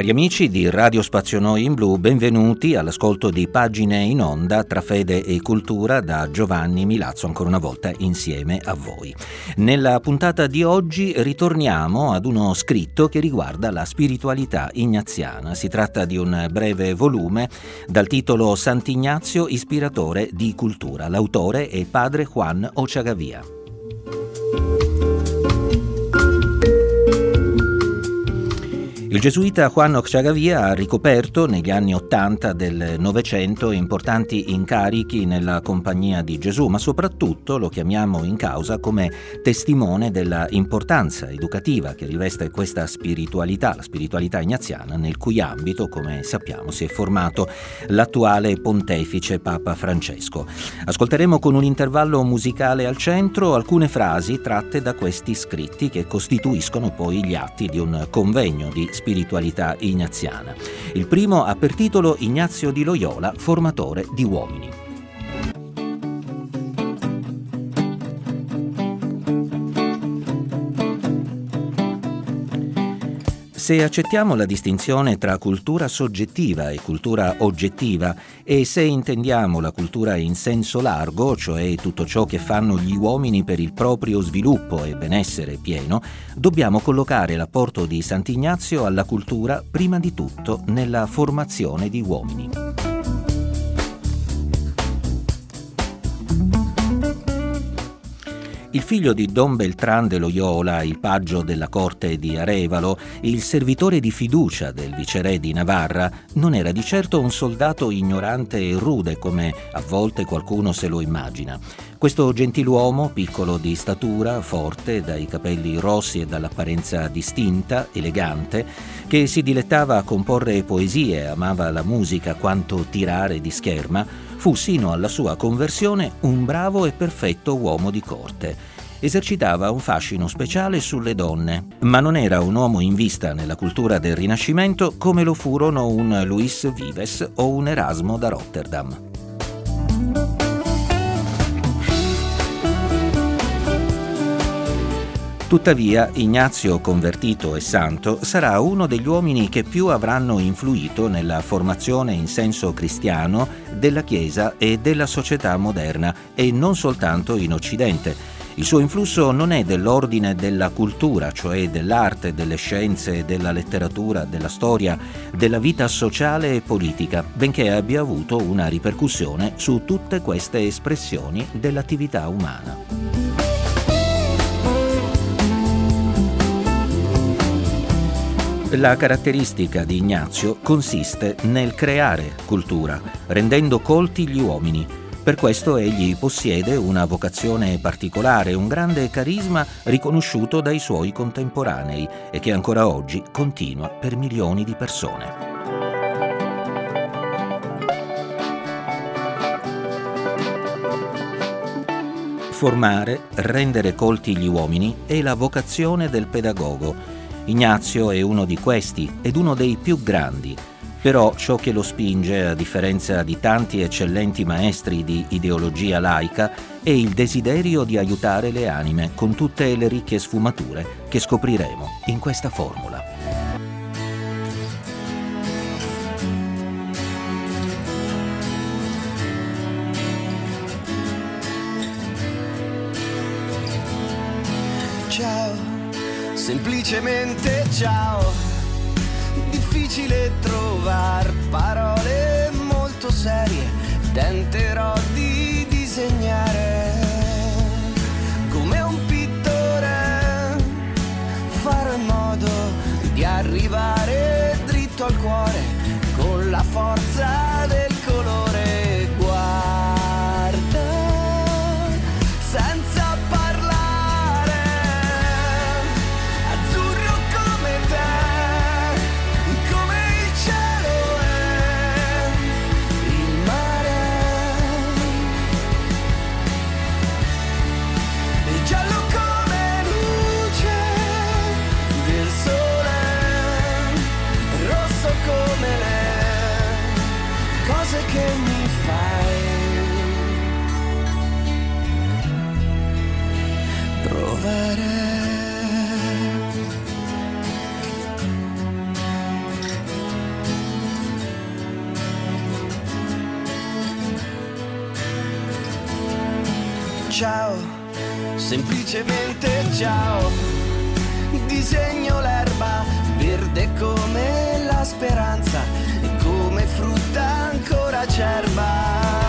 Cari amici di Radio Spazio Noi in Blu, benvenuti all'ascolto di Pagine in Onda tra fede e cultura da Giovanni Milazzo, ancora una volta insieme a voi. Nella puntata di oggi ritorniamo ad uno scritto che riguarda la spiritualità ignaziana. Si tratta di un breve volume dal titolo Sant'Ignazio, ispiratore di cultura. L'autore è padre Juan Ochagavia. Il gesuita Juan Ochagavia ha ricoperto negli anni Ottanta del Novecento importanti incarichi nella Compagnia di Gesù, ma soprattutto lo chiamiamo in causa come testimone della importanza educativa che riveste questa spiritualità, la spiritualità ignaziana, nel cui ambito, come sappiamo, si è formato l'attuale pontefice Papa Francesco. Ascolteremo con un intervallo musicale al centro alcune frasi tratte da questi scritti che costituiscono poi gli atti di un convegno di spiritualità ignaziana. Il primo ha per titolo Ignazio di Loyola, formatore di uomini. Se accettiamo la distinzione tra cultura soggettiva e cultura oggettiva e se intendiamo la cultura in senso largo, cioè tutto ciò che fanno gli uomini per il proprio sviluppo e benessere pieno, dobbiamo collocare l'apporto di Sant'Ignazio alla cultura prima di tutto nella formazione di uomini. Il figlio di Don Beltran de Loyola, il paggio della corte di Arevalo, il servitore di fiducia del viceré di Navarra, non era di certo un soldato ignorante e rude come a volte qualcuno se lo immagina. Questo gentiluomo, piccolo di statura, forte, dai capelli rossi e dall'apparenza distinta, elegante, che si dilettava a comporre poesie, amava la musica quanto tirare di scherma, fu sino alla sua conversione un bravo e perfetto uomo di corte. Esercitava un fascino speciale sulle donne, ma non era un uomo in vista nella cultura del Rinascimento come lo furono un Luis Vives o un Erasmo da Rotterdam. Tuttavia, Ignazio convertito e santo sarà uno degli uomini che più avranno influito nella formazione in senso cristiano della Chiesa e della società moderna e non soltanto in Occidente. Il suo influsso non è dell'ordine della cultura, cioè dell'arte, delle scienze, della letteratura, della storia, della vita sociale e politica, benché abbia avuto una ripercussione su tutte queste espressioni dell'attività umana. La caratteristica di Ignazio consiste nel creare cultura, rendendo colti gli uomini. Per questo egli possiede una vocazione particolare, un grande carisma riconosciuto dai suoi contemporanei e che ancora oggi continua per milioni di persone. Formare, rendere colti gli uomini è la vocazione del pedagogo Ignazio è uno di questi ed uno dei più grandi, però ciò che lo spinge, a differenza di tanti eccellenti maestri di ideologia laica, è il desiderio di aiutare le anime con tutte le ricche sfumature che scopriremo in questa formula. Semplicemente ciao. Difficile trovare parole molto serie, tenterò di disegnare come un pittore, farò in modo di arrivare dritto al cuore con la forza ciao, semplicemente ciao. Disegno l'erba verde come la speranza e come frutta ancora cerba.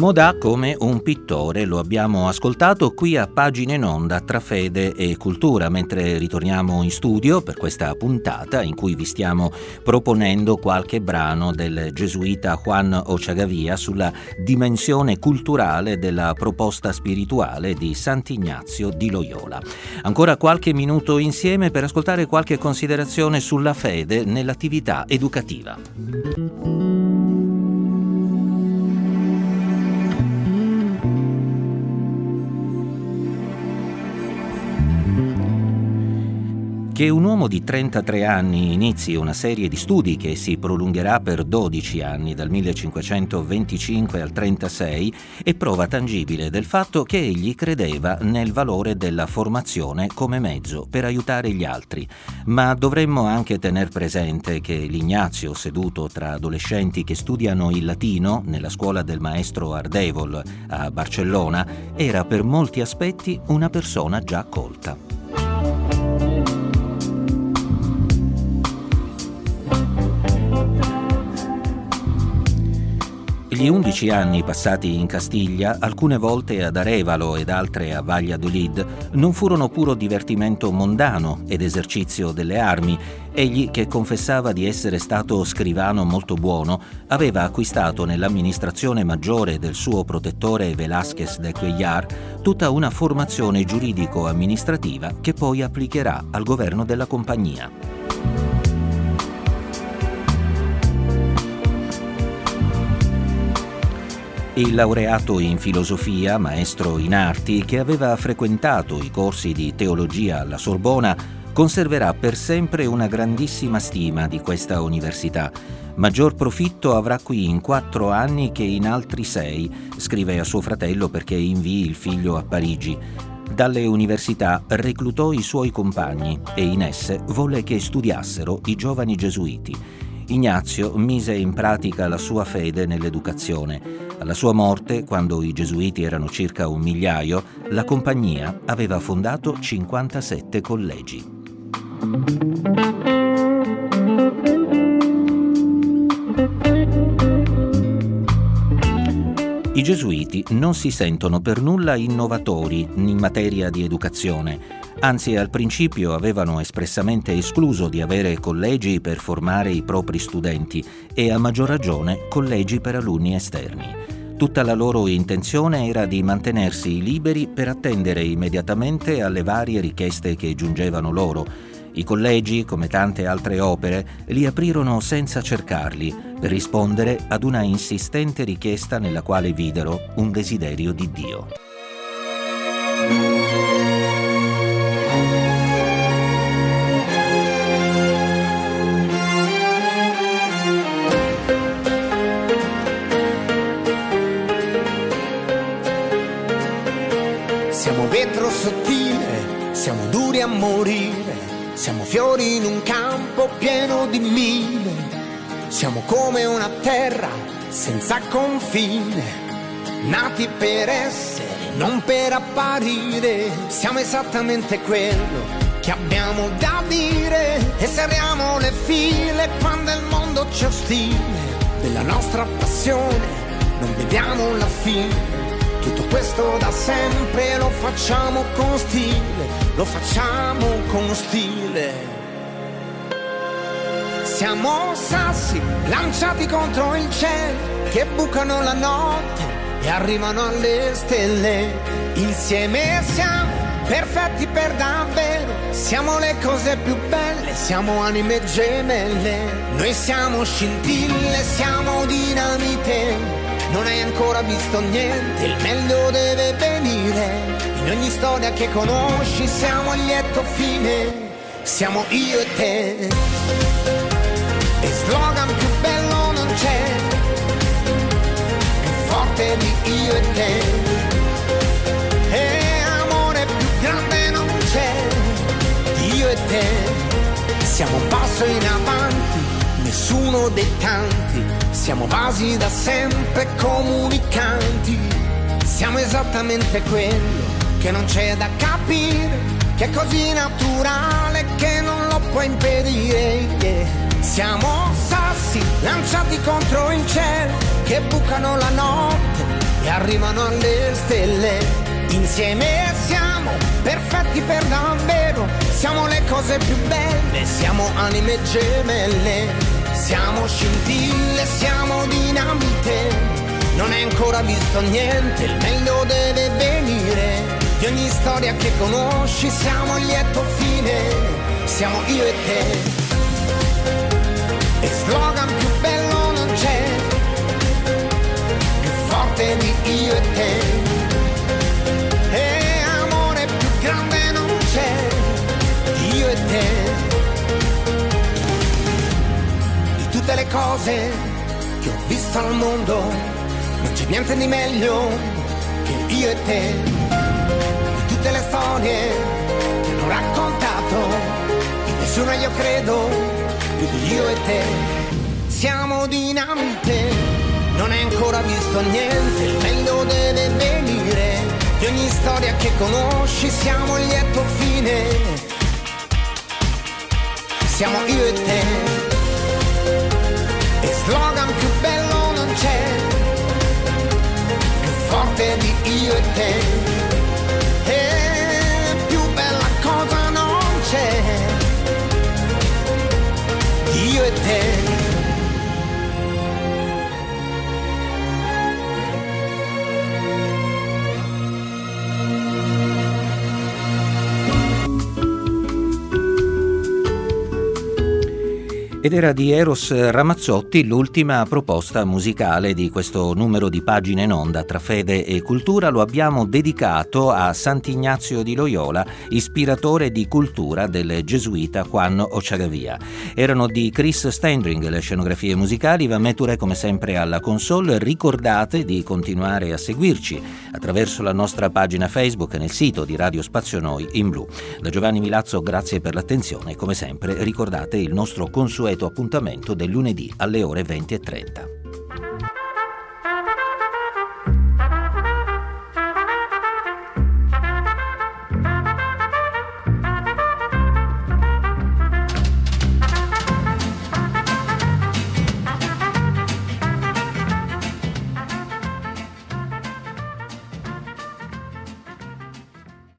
Modà come un pittore, lo abbiamo ascoltato qui a Pagine in Onda tra fede e cultura, mentre ritorniamo in studio per questa puntata in cui vi stiamo proponendo qualche brano del gesuita Juan Ochagavia sulla dimensione culturale della proposta spirituale di Sant'Ignazio di Loyola. Ancora qualche minuto insieme per ascoltare qualche considerazione sulla fede nell'attività educativa. Che un uomo di 33 anni inizi una serie di studi che si prolungherà per 12 anni, dal 1525 al 36, è prova tangibile del fatto che egli credeva nel valore della formazione come mezzo per aiutare gli altri. Ma dovremmo anche tener presente che l'Ignazio, seduto tra adolescenti che studiano il latino nella scuola del maestro Ardevol a Barcellona, era per molti aspetti una persona già colta. Gli undici anni passati in Castiglia, alcune volte ad Arevalo ed altre a Valladolid, non furono puro divertimento mondano ed esercizio delle armi. Egli, che confessava di essere stato scrivano molto buono, aveva acquistato nell'amministrazione maggiore del suo protettore Velázquez de Cuellar tutta una formazione giuridico-amministrativa che poi applicherà al governo della compagnia. Il laureato in filosofia, maestro in arti, che aveva frequentato i corsi di teologia alla Sorbona, conserverà per sempre una grandissima stima di questa università. Maggior profitto avrà qui in quattro anni che in altri sei, scrive a suo fratello perché invii il figlio a Parigi. Dalle università reclutò i suoi compagni e in esse volle che studiassero i giovani gesuiti. Ignazio mise in pratica la sua fede nell'educazione. Alla sua morte, quando i gesuiti erano circa un migliaio, la compagnia aveva fondato 57 collegi. I gesuiti non si sentono per nulla innovatori in materia di educazione, anzi al principio avevano espressamente escluso di avere collegi per formare i propri studenti e a maggior ragione collegi per alunni esterni. Tutta la loro intenzione era di mantenersi liberi per attendere immediatamente alle varie richieste che giungevano loro. I collegi, come tante altre opere, li aprirono senza cercarli, per rispondere ad una insistente richiesta nella quale videro un desiderio di Dio. A morire, siamo fiori in un campo pieno di mine, siamo come una terra senza confine, nati per essere, non per apparire, siamo esattamente quello che abbiamo da dire. E serriamo le file quando il mondo ci ostile, della nostra passione non vediamo la fine tutto questo da sempre lo facciamo con stile, lo facciamo con stile. Siamo sassi lanciati contro il cielo che bucano la notte e arrivano alle stelle. Insieme siamo perfetti per davvero, siamo le cose più belle, siamo anime gemelle. Noi siamo scintille, siamo dinamite non hai ancora visto niente, il meglio deve venire. In ogni storia che conosci siamo a lieto fine, siamo io e te. E slogan più bello non c'è, più forte di io e te. E amore più grande non c'è, io e te. Siamo un passo in avanti, nessuno dei tanti siamo vasi da sempre comunicanti, siamo esattamente quello che non c'è da capire, che è così naturale che non lo puoi impedire. Yeah. Siamo sassi lanciati contro il cielo che bucano la notte e arrivano alle stelle. Insieme siamo perfetti per davvero, siamo le cose più belle, siamo anime gemelle siamo scintille, siamo dinamite, non hai ancora visto niente, il meglio deve venire. Di ogni storia che conosci siamo il lieto fine, siamo io e te. E slogan più bello non c'è, più forte di io e te. Cose che ho visto al mondo, non c'è niente di meglio che io e te. Di tutte le storie che hanno raccontato, di nessuna io credo, più di io e te. Siamo dinamite, non hai ancora visto niente, il meglio deve venire. Di ogni storia che conosci siamo il lieto fine. Siamo io e te Ed era di Eros Ramazzotti l'ultima proposta musicale di questo numero di pagine in onda tra fede e cultura. Lo abbiamo dedicato a Sant'Ignazio di Loyola, ispiratore di cultura del gesuita Juan Ochagavia. Erano di Chris Stendring le scenografie musicali, Van Meture come sempre alla console. Ricordate di continuare a seguirci attraverso la nostra pagina Facebook nel sito di Radio Spazio Noi in blu. Da Giovanni Milazzo grazie per l'attenzione come sempre ricordate il nostro consueto appuntamento del lunedì alle ore 20.30.